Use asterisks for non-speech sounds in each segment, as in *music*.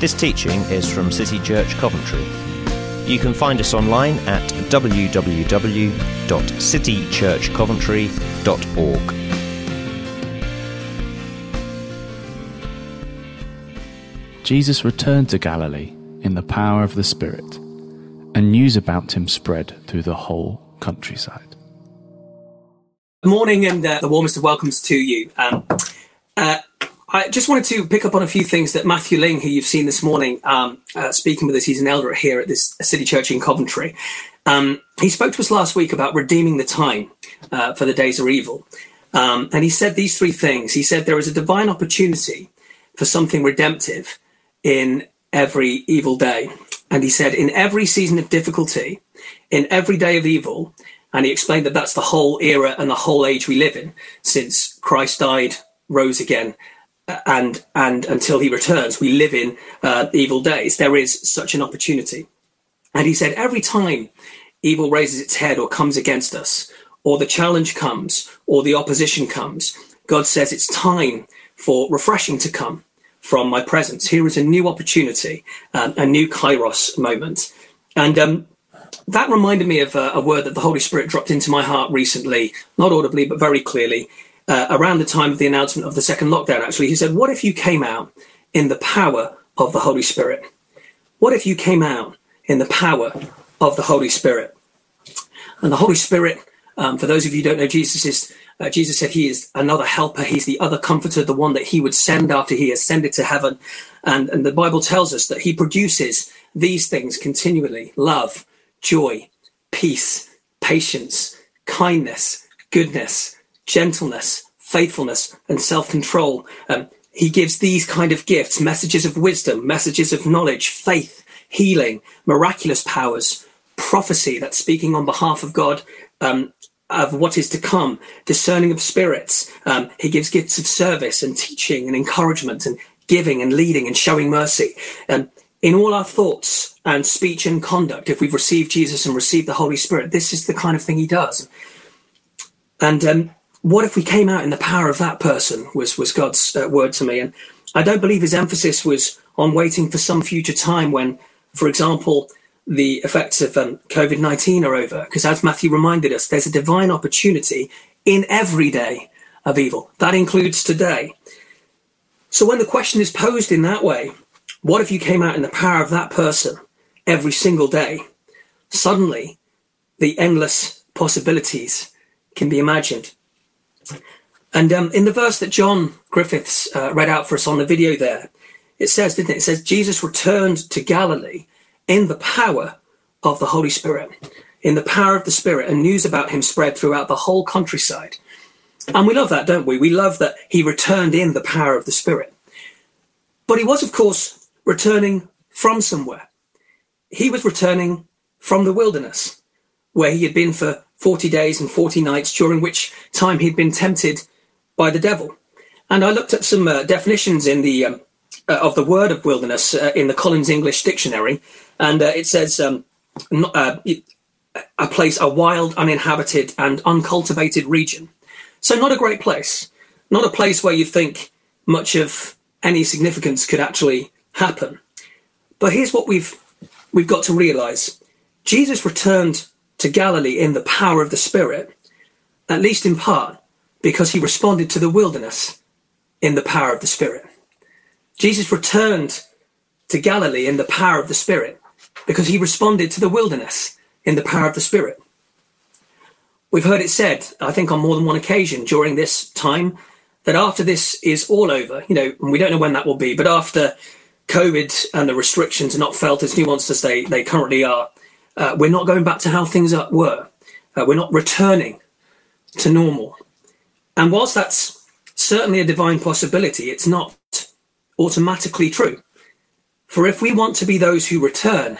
This teaching is from City Church Coventry. You can find us online at www.citychurchcoventry.org. Jesus returned to Galilee in the power of the Spirit, and news about him spread through the whole countryside. Good morning and uh, the warmest of welcomes to you. Um, uh, I just wanted to pick up on a few things that Matthew Ling, who you've seen this morning, um, uh, speaking with us, he's an elder here at this City Church in Coventry. Um, he spoke to us last week about redeeming the time uh, for the days are evil. Um, and he said these three things. He said there is a divine opportunity for something redemptive in every evil day. And he said, in every season of difficulty, in every day of evil, and he explained that that's the whole era and the whole age we live in since Christ died, rose again, and and until he returns, we live in uh, evil days. There is such an opportunity, and he said every time evil raises its head or comes against us, or the challenge comes, or the opposition comes, God says it's time for refreshing to come from my presence. Here is a new opportunity, um, a new kairos moment, and um, that reminded me of a, a, word that the Holy Spirit dropped into my heart recently, not audibly, but very clearly, uh, around the time of the announcement of the second lockdown, actually. He said, What if you came out in the power of the Holy Spirit? What if you came out in the power of the Holy Spirit? And the Holy Spirit, um, for those of you who don't know Jesus, is uh, Jesus said he is another helper. He's the other comforter, the one that he would send after he ascended to heaven. And, and the Bible tells us that he produces these things continually love, joy, peace, patience, kindness, goodness, gentleness, faithfulness, and self control. Um, he gives these kind of gifts messages of wisdom, messages of knowledge, faith, healing, miraculous powers, prophecy that's speaking on behalf of God. Um, of what is to come, discerning of spirits. Um, he gives gifts of service and teaching and encouragement and giving and leading and showing mercy. Um, in all our thoughts and speech and conduct, if we've received Jesus and received the Holy Spirit, this is the kind of thing he does. And um, what if we came out in the power of that person? Was was God's uh, word to me, and I don't believe his emphasis was on waiting for some future time when, for example, the effects of um, COVID nineteen are over. Because as Matthew reminded us, there's a divine opportunity in every day of evil. That includes today. So when the question is posed in that way, what if you came out in the power of that person every single day? Suddenly, the endless possibilities can be imagined. And um, in the verse that John Griffiths uh, read out for us on the video there, it says, didn't it? It says, Jesus returned to Galilee in the power of the Holy Spirit, in the power of the Spirit, and news about him spread throughout the whole countryside. And we love that, don't we? We love that he returned in the power of the Spirit. But he was, of course, returning from somewhere. He was returning from the wilderness, where he had been for 40 days and 40 nights, during which time he'd been tempted by the devil. And I looked at some uh, definitions in the um, uh, of the word of wilderness uh, in the Collins English Dictionary, and uh, it says um, uh, a place, a wild, uninhabited, and uncultivated region. So not a great place, not a place where you think much of any significance could actually happen. But here's what we've we've got to realize: Jesus returned to Galilee in the power of the Spirit, at least in part, because he responded to the wilderness in the power of the Spirit. Jesus returned to Galilee in the power of the Spirit because he responded to the wilderness in the power of the Spirit. We've heard it said, I think on more than one occasion during this time, that after this is all over, you know, we don't know when that will be, but after COVID and the restrictions are not felt as nuanced as they, they currently are, uh, we're not going back to how things were. Uh, we're not returning to normal. And whilst that's certainly a divine possibility, it's not automatically true. For if we want to be those who return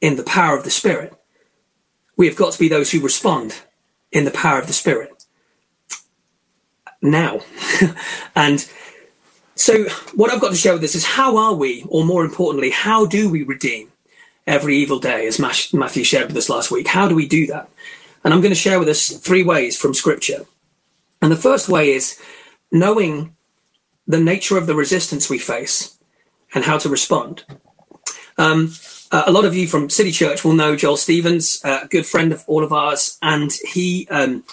in the power of the Spirit, we have got to be those who respond in the power of the Spirit now. *laughs* and so, what I've got to share with this is how are we, or more importantly, how do we redeem every evil day, as Matthew shared with us last week? How do we do that? And I'm going to share with us three ways from Scripture. And the first way is knowing the nature of the resistance we face and how to respond. Um, uh, a lot of you from City Church will know Joel Stevens, uh, a good friend of all of ours, and he um,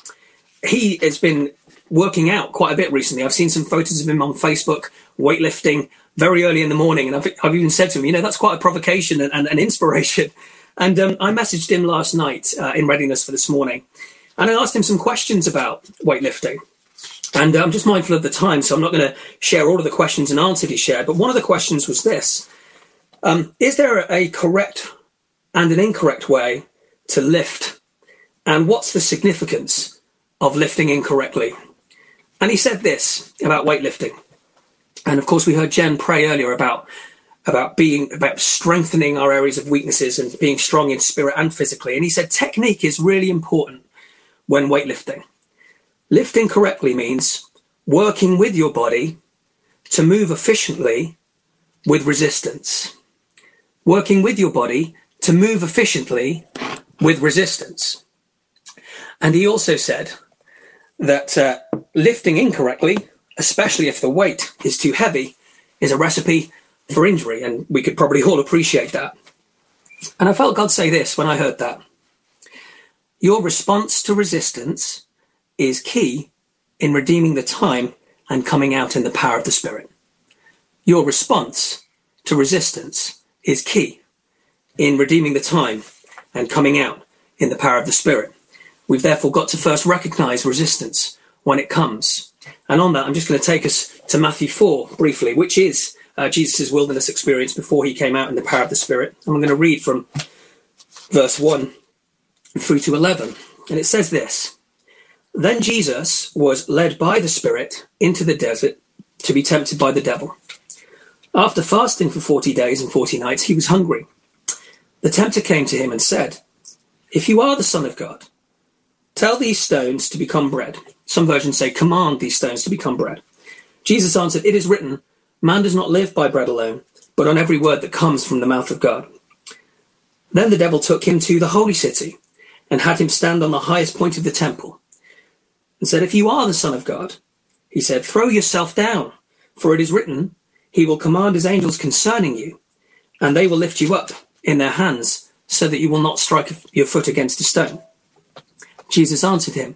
he has been working out quite a bit recently. I've seen some photos of him on Facebook weightlifting very early in the morning, and I've, I've even said to him, you know, that's quite a provocation and, and an inspiration. *laughs* And um, I messaged him last night uh, in readiness for this morning, and I asked him some questions about weightlifting. And uh, I'm just mindful of the time, so I'm not going to share all of the questions and answers he shared. But one of the questions was this um, Is there a correct and an incorrect way to lift? And what's the significance of lifting incorrectly? And he said this about weightlifting. And of course, we heard Jen pray earlier about about being about strengthening our areas of weaknesses and being strong in spirit and physically. And he said technique is really important when weightlifting. Lifting correctly means working with your body to move efficiently with resistance. Working with your body to move efficiently with resistance. And he also said that uh, lifting incorrectly, especially if the weight is too heavy, is a recipe for injury. And we could probably all appreciate that. And I felt God say this when I heard that. Your response to resistance is key in redeeming the time and coming out in the power of the Spirit. Your response to resistance is key in redeeming the time and coming out in the power of the Spirit. We've therefore got to first recognize resistance when it comes. And on that, I'm just going to take us to Matthew 4 briefly, which is uh, Jesus' wilderness experience before he came out in the power of the Spirit. And I'm going to read from verse 1 through to 11. And it says this Then Jesus was led by the Spirit into the desert to be tempted by the devil. After fasting for 40 days and 40 nights, he was hungry. The tempter came to him and said, If you are the Son of God, tell these stones to become bread. Some versions say, Command these stones to become bread. Jesus answered, It is written, Man does not live by bread alone, but on every word that comes from the mouth of God. Then the devil took him to the holy city and had him stand on the highest point of the temple and said, If you are the Son of God, he said, throw yourself down, for it is written, He will command His angels concerning you, and they will lift you up in their hands, so that you will not strike your foot against a stone. Jesus answered him,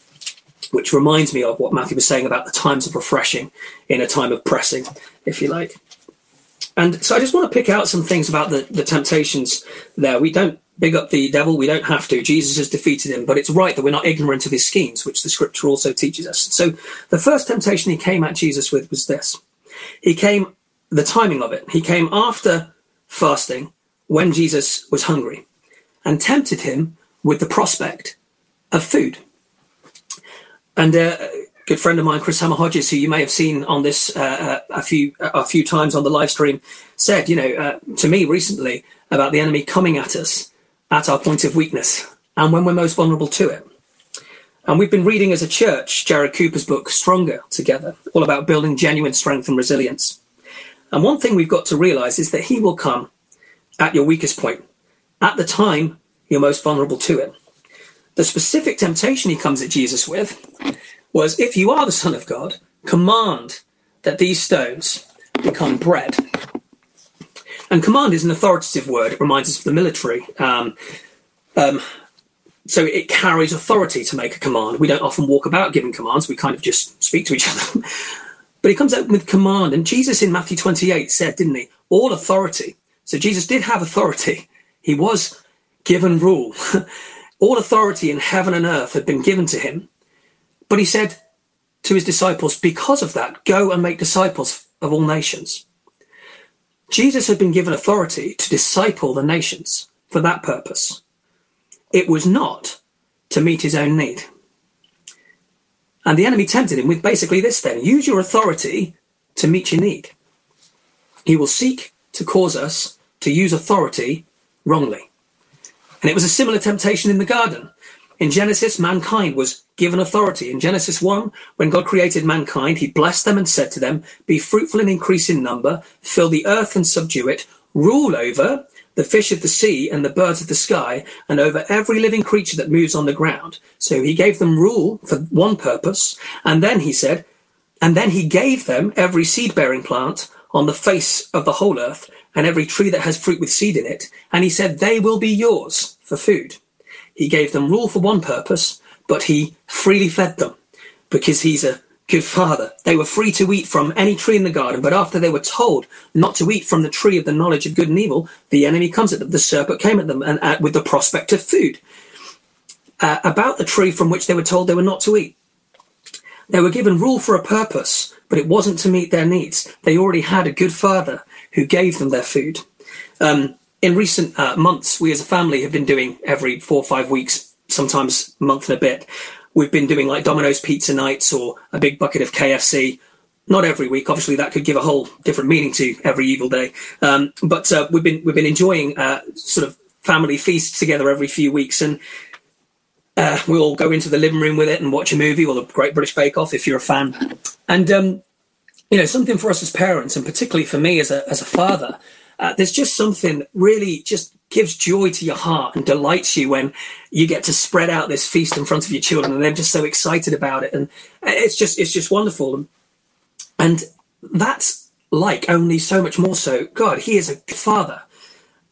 which reminds me of what Matthew was saying about the times of refreshing in a time of pressing, if you like. And so I just want to pick out some things about the, the temptations there. We don't big up the devil. We don't have to. Jesus has defeated him, but it's right that we're not ignorant of his schemes, which the scripture also teaches us. So the first temptation he came at Jesus with was this. He came, the timing of it, he came after fasting when Jesus was hungry and tempted him with the prospect of food. And uh, a good friend of mine, Chris Hammer Hodges, who you may have seen on this uh, uh a few a few times on the live stream, said, you know, uh, to me recently about the enemy coming at us at our point of weakness and when we're most vulnerable to it. And we've been reading as a church Jared Cooper's book, Stronger, together, all about building genuine strength and resilience. And one thing we've got to realize is that he will come at your weakest point, at the time you're most vulnerable to it. The specific temptation he comes at Jesus with was if you are the Son of God, command that these stones become bread. And command is an authoritative word. It reminds us of the military. Um, um, so it carries authority to make a command. We don't often walk about giving commands. We kind of just speak to each *laughs* other. but he comes out with command. And Jesus in Matthew 28 said, didn't he? All authority. So Jesus did have authority. He was given rule. *laughs* All authority in heaven and earth had been given to him. But he said to his disciples, because of that, go and make disciples of all nations. Jesus had been given authority to disciple the nations for that purpose. It was not to meet his own need. And the enemy tempted him with basically this then use your authority to meet your need. He will seek to cause us to use authority wrongly. And it was a similar temptation in the garden. In Genesis, mankind was given authority. In Genesis 1, when God created mankind, he blessed them and said to them, Be fruitful and increase in number, fill the earth and subdue it, rule over the fish of the sea and the birds of the sky, and over every living creature that moves on the ground. So he gave them rule for one purpose, and then he said, and then he gave them every seed bearing plant on the face of the whole earth, and every tree that has fruit with seed in it, and he said, They will be yours for food. He gave them rule for one purpose, but he freely fed them because he's a good father. They were free to eat from any tree in the garden, but after they were told not to eat from the tree of the knowledge of good and evil, the enemy comes at them. The serpent came at them and uh, with the prospect of food. Uh, about the tree from which they were told they were not to eat. They were given rule for a purpose, but it wasn't to meet their needs. They already had a good father who gave them their food. Um, in recent uh, months, we as a family have been doing every four or five weeks, sometimes a month and a bit. We've been doing like Domino's pizza nights or a big bucket of KFC. Not every week, obviously, that could give a whole different meaning to every evil day. Um, but uh, we've been we've been enjoying uh, sort of family feasts together every few weeks, and uh, we all go into the living room with it and watch a movie or the Great British Bake Off if you're a fan. And um, you know, something for us as parents, and particularly for me as a as a father, uh, there's just something really just gives joy to your heart and delights you when you get to spread out this feast in front of your children, and they're just so excited about it, and it's just it's just wonderful. And that's like only so much more so. God, He is a father,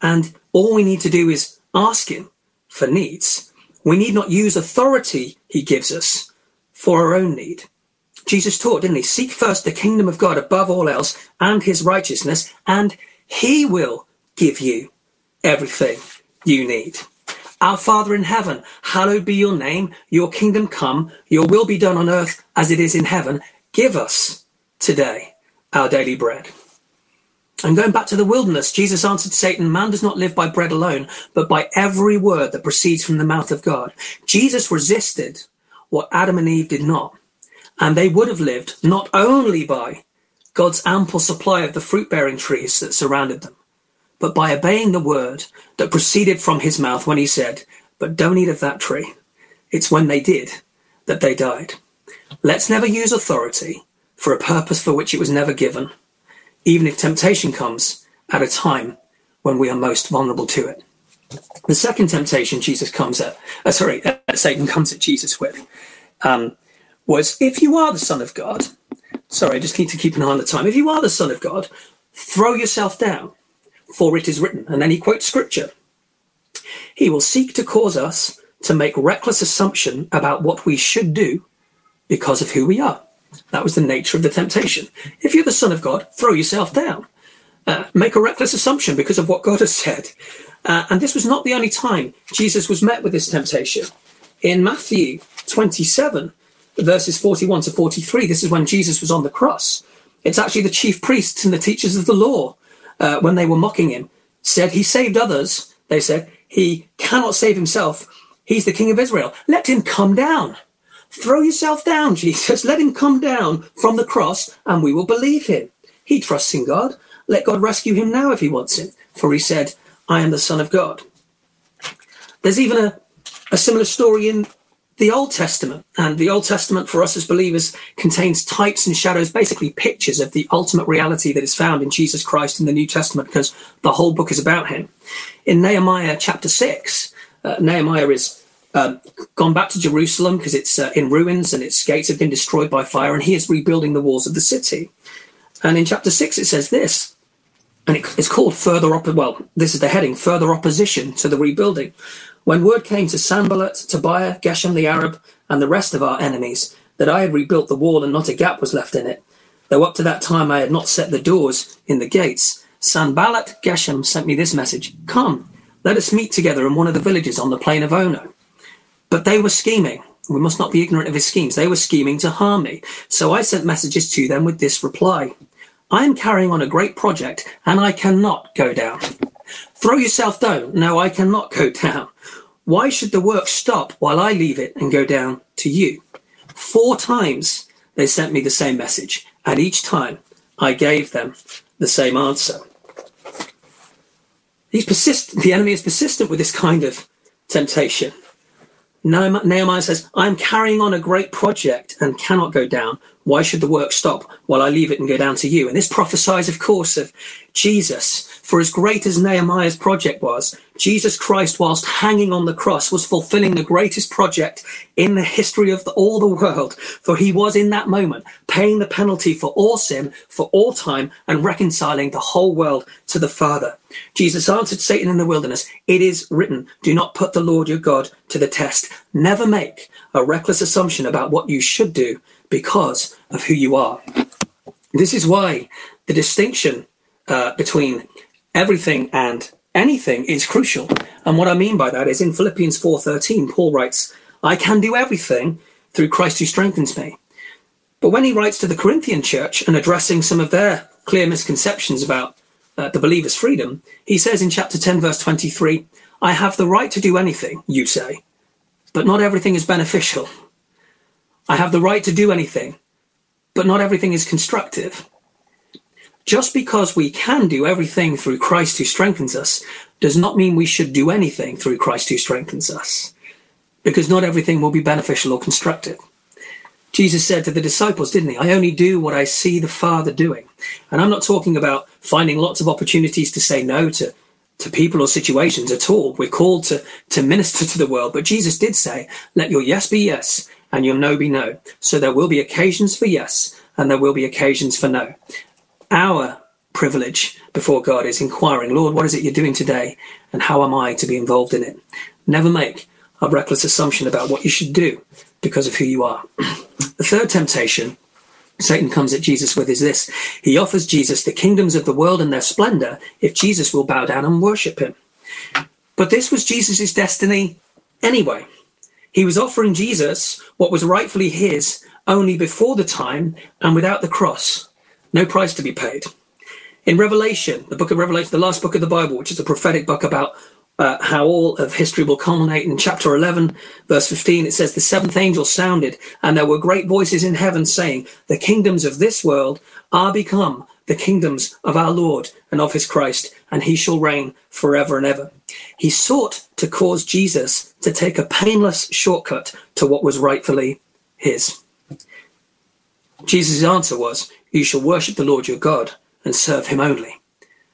and all we need to do is ask Him for needs we need not use authority he gives us for our own need. Jesus taught, didn't he? Seek first the kingdom of God above all else and his righteousness, and he will give you everything you need. Our Father in heaven, hallowed be your name, your kingdom come, your will be done on earth as it is in heaven. Give us today our daily bread. And going back to the wilderness, Jesus answered Satan, Man does not live by bread alone, but by every word that proceeds from the mouth of God. Jesus resisted what Adam and Eve did not. And they would have lived not only by God's ample supply of the fruit bearing trees that surrounded them, but by obeying the word that proceeded from his mouth when he said, But don't eat of that tree. It's when they did that they died. Let's never use authority for a purpose for which it was never given even if temptation comes at a time when we are most vulnerable to it. The second temptation Jesus comes at, uh, sorry, uh, Satan comes at Jesus with, um, was if you are the Son of God, sorry, I just need to keep an eye on the time. If you are the Son of God, throw yourself down, for it is written. And then he quotes scripture. He will seek to cause us to make reckless assumption about what we should do because of who we are. That was the nature of the temptation. If you're the Son of God, throw yourself down. Uh, make a reckless assumption because of what God has said. Uh, and this was not the only time Jesus was met with this temptation. In Matthew 27, verses 41 to 43, this is when Jesus was on the cross. It's actually the chief priests and the teachers of the law, uh, when they were mocking him, said, He saved others. They said, He cannot save himself. He's the King of Israel. Let him come down. Throw yourself down, *laughs* Jesus. Let him come down from the cross and we will believe him. He trusts in God. Let God rescue him now if he wants him. For he said, I am the Son of God. There's even a, a similar story in the Old Testament. And the Old Testament for us as believers contains types and shadows, basically pictures of the ultimate reality that is found in Jesus Christ in the New Testament because the whole book is about him. In Nehemiah chapter 6, uh, Nehemiah is um, gone back to Jerusalem because it's uh, in ruins and its gates have been destroyed by fire, and he is rebuilding the walls of the city. And in chapter six, it says this, and it, it's called further op. Well, this is the heading: further opposition to the rebuilding. When word came to Sanballat, Tobiah, Geshem the Arab, and the rest of our enemies that I had rebuilt the wall and not a gap was left in it, though up to that time I had not set the doors in the gates, Sanballat Geshem sent me this message: Come, let us meet together in one of the villages on the plain of Ono. But they were scheming. We must not be ignorant of his schemes. They were scheming to harm me. So I sent messages to them with this reply. I am carrying on a great project and I cannot go down. Throw yourself down. No, I cannot go down. Why should the work stop while I leave it and go down to you? Four times they sent me the same message, and each time I gave them the same answer. He's persistent. The enemy is persistent with this kind of temptation. Nehemiah says, I'm carrying on a great project and cannot go down. Why should the work stop while I leave it and go down to you? And this prophesies, of course, of Jesus. For as great as Nehemiah's project was, Jesus Christ, whilst hanging on the cross, was fulfilling the greatest project in the history of the, all the world. For he was in that moment paying the penalty for all sin, for all time, and reconciling the whole world to the Father. Jesus answered Satan in the wilderness, It is written, do not put the Lord your God to the test. Never make a reckless assumption about what you should do because of who you are. This is why the distinction uh, between everything and anything is crucial. And what I mean by that is in Philippians 4:13, Paul writes, "I can do everything through Christ who strengthens me." But when he writes to the Corinthian church and addressing some of their clear misconceptions about uh, the believer's freedom, he says in chapter 10 verse 23, "I have the right to do anything, you say, but not everything is beneficial. I have the right to do anything, but not everything is constructive. Just because we can do everything through Christ who strengthens us does not mean we should do anything through Christ who strengthens us, because not everything will be beneficial or constructive. Jesus said to the disciples, didn't he? I only do what I see the Father doing. And I'm not talking about finding lots of opportunities to say no to, to people or situations at all. We're called to, to minister to the world. But Jesus did say, let your yes be yes and your no be no. So there will be occasions for yes and there will be occasions for no. Our privilege before God is inquiring, Lord, what is it you're doing today and how am I to be involved in it? Never make a reckless assumption about what you should do because of who you are. *clears throat* the third temptation Satan comes at Jesus with is this. He offers Jesus the kingdoms of the world and their splendor if Jesus will bow down and worship him. But this was Jesus' destiny anyway. He was offering Jesus what was rightfully his only before the time and without the cross. No price to be paid. In Revelation, the book of Revelation, the last book of the Bible, which is a prophetic book about uh, how all of history will culminate in chapter 11, verse 15, it says, The seventh angel sounded, and there were great voices in heaven saying, The kingdoms of this world are become the kingdoms of our Lord and of his Christ, and he shall reign forever and ever. He sought to cause Jesus to take a painless shortcut to what was rightfully his. Jesus' answer was, You shall worship the Lord your God and serve him only.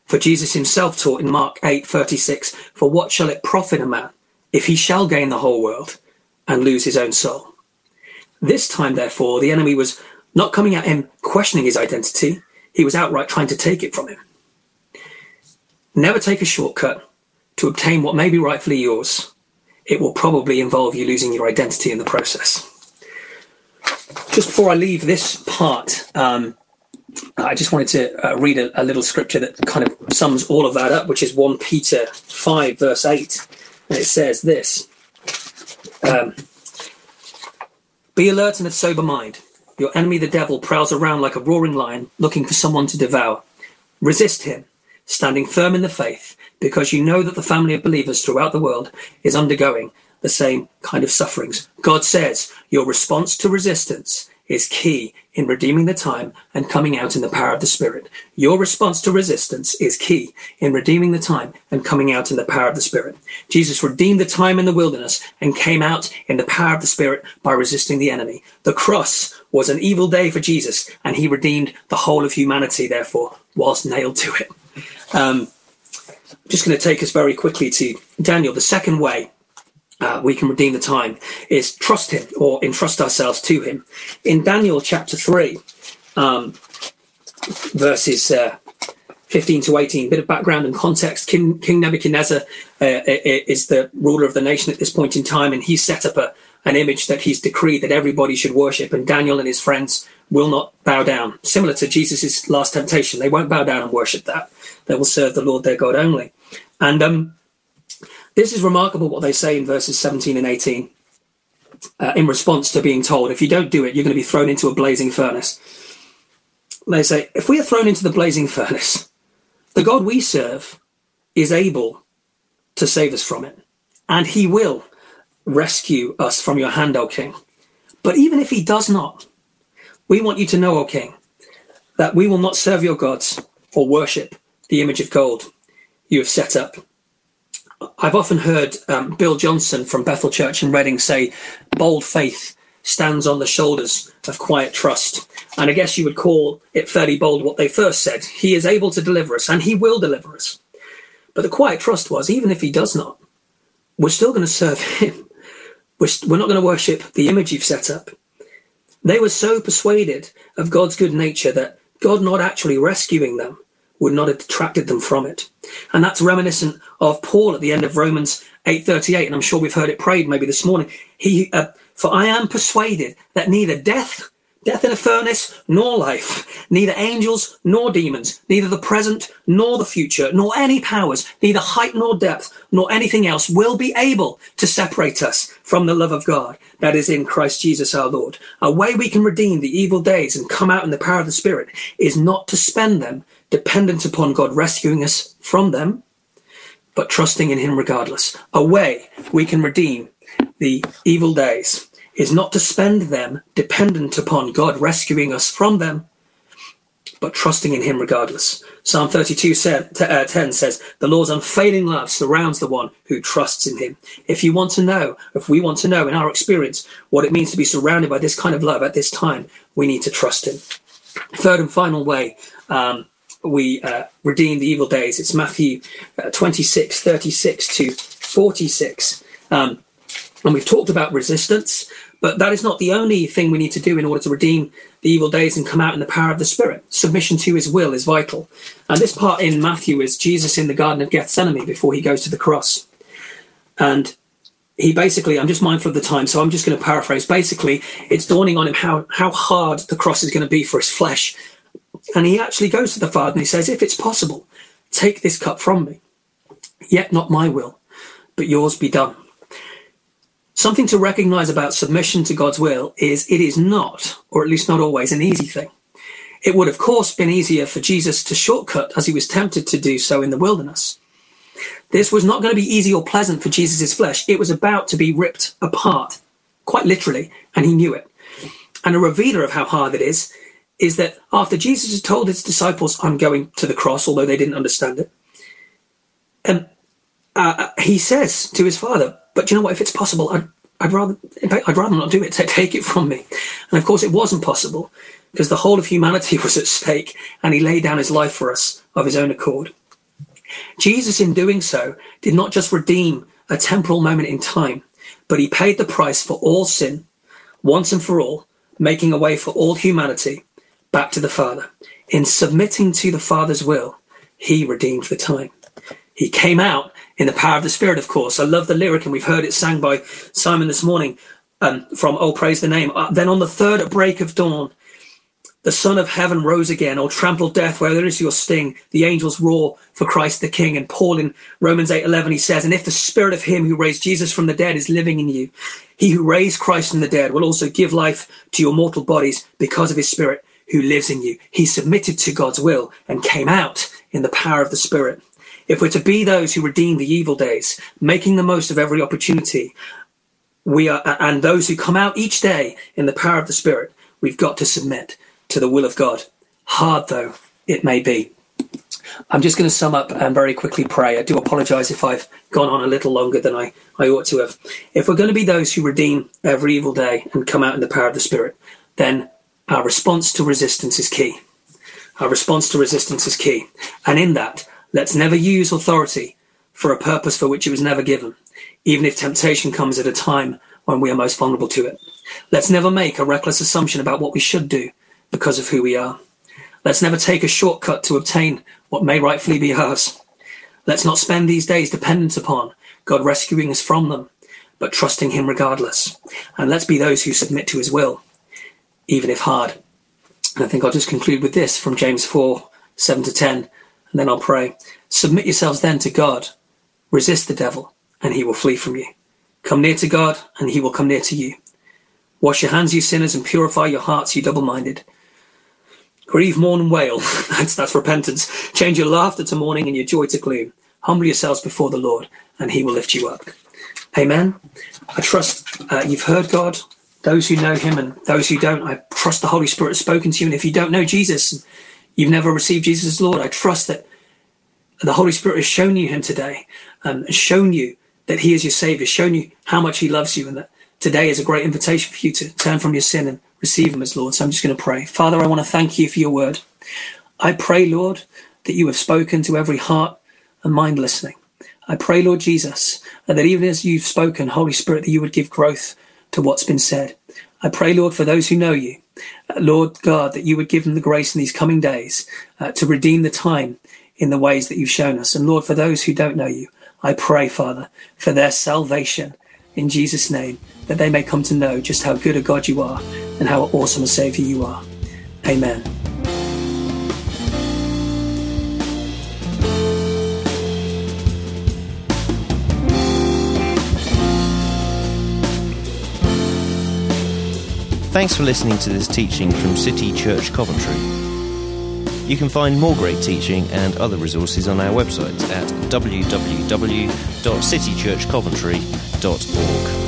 For Jesus himself taught in Mark 8:36, For what shall it profit a man if he shall gain the whole world and lose his own soul? This time, therefore, the enemy was not coming at him questioning his identity, he was outright trying to take it from him. Never take a shortcut to obtain what may be rightfully yours. It will probably involve you losing your identity in the process. Just before I leave this part, um, I just wanted to uh, read a, a, little scripture that kind of sums all of that up, which is 1 Peter 5, verse 8. And it says this um, Be alert and of sober mind. Your enemy, the devil, prowls around like a roaring lion, looking for someone to devour. Resist him, standing firm in the faith, because you know that the family of believers throughout the world is undergoing the same kind of sufferings. God says your response to resistance is key in redeeming the time and coming out in the power of the Spirit. Your response to resistance is key in redeeming the time and coming out in the power of the Spirit. Jesus redeemed the time in the wilderness and came out in the power of the Spirit by resisting the enemy. The cross was an evil day for Jesus and he redeemed the whole of humanity, therefore, whilst nailed to it. Um, I'm just going to take us very quickly to Daniel, the second way uh, we can redeem the time is trust him or entrust ourselves to him. In Daniel chapter 3, um, verses uh, 15 to 18, bit of background and context. King, King Nebuchadnezzar uh, is the ruler of the nation at this point in time, and he's set up a, an image that he's decreed that everybody should worship, and Daniel and his friends will not bow down. Similar to Jesus' last temptation, they won't bow down and worship that. They will serve the Lord their God only. And um, this is remarkable what they say in verses 17 and 18 uh, in response to being told, if you don't do it, you're going to be thrown into a blazing furnace. They say, if we are thrown into the blazing furnace, the God we serve is able to save us from it, and he will rescue us from your hand, O king. But even if he does not, we want you to know, O king, that we will not serve your gods or worship the image of gold you have set up I've often heard um, Bill Johnson from Bethel Church in Reading say, bold faith stands on the shoulders of quiet trust. And I guess you would call it fairly bold what they first said. He is able to deliver us, and he will deliver us. But the quiet trust was, even if he does not, we're still going to serve *laughs* him. We're, we're not going to worship the image you've set up. They were so persuaded of God's good nature that God not actually rescuing them would not have detracted them from it. And that's reminiscent of Paul at the end of Romans 8:38 and I'm sure we've heard it prayed maybe this morning. He uh, for I am persuaded that neither death death in a furnace, nor life, neither angels nor demons, neither the present nor the future, nor any powers, neither height nor depth, nor anything else will be able to separate us from the love of God that is in Christ Jesus our Lord. A way we can redeem the evil days and come out in the power of the Spirit is not to spend them dependent upon God rescuing us from them, but trusting in Him regardless. A way we can redeem the evil days is not to spend them dependent upon God rescuing us from them, but trusting in Him regardless. Psalm 32 uh, 10 says, The Lord's unfailing love surrounds the one who trusts in Him. If you want to know, if we want to know in our experience what it means to be surrounded by this kind of love at this time, we need to trust Him. Third and final way um, we uh, redeem the evil days, it's Matthew uh, 26 36 to 46. Um, and we've talked about resistance. But that is not the only thing we need to do in order to redeem the evil days and come out in the power of the Spirit. Submission to his will is vital. And this part in Matthew is Jesus in the Garden of Gethsemane before he goes to the cross. And he basically, I'm just mindful of the time, so I'm just going to paraphrase. Basically, it's dawning on him how, how hard the cross is going to be for his flesh. And he actually goes to the Father and he says, If it's possible, take this cup from me. Yet not my will, but yours be done. Something to recognize about submission to God's will is it is not, or at least not always, an easy thing. It would, of course, been easier for Jesus to shortcut as he was tempted to do so in the wilderness. This was not going to be easy or pleasant for Jesus' flesh. It was about to be ripped apart, quite literally, and he knew it. And a revealer of how hard it is, is that after Jesus had told his disciples, I'm going to the cross, although they didn't understand it, and uh, he says to his father, but you know what? If it's possible, I'd, I'd rather, fact, I'd rather not do it. Take it from me. And of course, it wasn't possible because the whole of humanity *laughs* was at stake, and he laid down his life for us of his own accord. Jesus, in doing so, did not just redeem a temporal moment in time, but he paid the price for all sin, once and for all, making a way for all humanity back to the Father. In submitting to the Father's will, he redeemed the time. He came out in the power of the Spirit, of course. I love the lyric, and we've heard it sang by Simon this morning um, from Oh, Praise the Name. Uh, then on the third break of dawn, the Son of Heaven rose again. Oh, trample death where there is your sting. The angels roar for Christ the King. And Paul in Romans 8:11 he says, "And if the Spirit of Him who raised Jesus from the dead is living in you, He who raised Christ from the dead will also give life to your mortal bodies because of His Spirit who lives in you." He submitted to God's will and came out in the power of the Spirit. If we're to be those who redeem the evil days, making the most of every opportunity, we are, and those who come out each day in the power of the Spirit, we've got to submit to the will of God. Hard though it may be. I'm just going to sum up and very quickly pray. I do apologize if I've gone on a little longer than I, I ought to have. If we're going to be those who redeem every evil day and come out in the power of the Spirit, then our response to resistance is key. Our response to resistance is key. And in that, Let's never use authority for a purpose for which it was never given, even if temptation comes at a time when we are most vulnerable to it. Let's never make a reckless assumption about what we should do because of who we are. Let's never take a shortcut to obtain what may rightfully be ours. Let's not spend these days dependent upon God rescuing us from them, but trusting Him regardless. And let's be those who submit to His will, even if hard. And I think I'll just conclude with this from James 4 7 to 10 and then I'll pray. Submit yourselves then to God. Resist the devil, and he will flee from you. Come near to God, and he will come near to you. Wash your hands, you sinners, and purify your hearts, you double minded. Grieve, mourn, and wail. *laughs* that's, that's repentance. Change your laughter to mourning and your joy to gloom. Humble yourselves before the Lord, and he will lift you up. Amen. I trust uh, you've heard God. Those who know him and those who don't, I trust the Holy Spirit has spoken to you. And if you don't know Jesus, You've never received Jesus as Lord. I trust that the Holy Spirit has shown you him today, um, shown you that he is your Savior, shown you how much he loves you, and that today is a great invitation for you to turn from your sin and receive him as Lord. So I'm just going to pray. Father, I want to thank you for your word. I pray, Lord, that you have spoken to every heart and mind listening. I pray, Lord Jesus, that even as you've spoken, Holy Spirit, that you would give growth to what's been said. I pray, Lord, for those who know you, uh, Lord God, that you would give them the grace in these coming days uh, to redeem the time in the ways that you've shown us. And Lord, for those who don't know you, I pray, Father, for their salvation in Jesus' name, that they may come to know just how good a God you are and how awesome a Savior you are. Amen. Thanks for listening to this teaching from City Church Coventry. You can find more great teaching and other resources on our website at www.citychurchcoventry.org.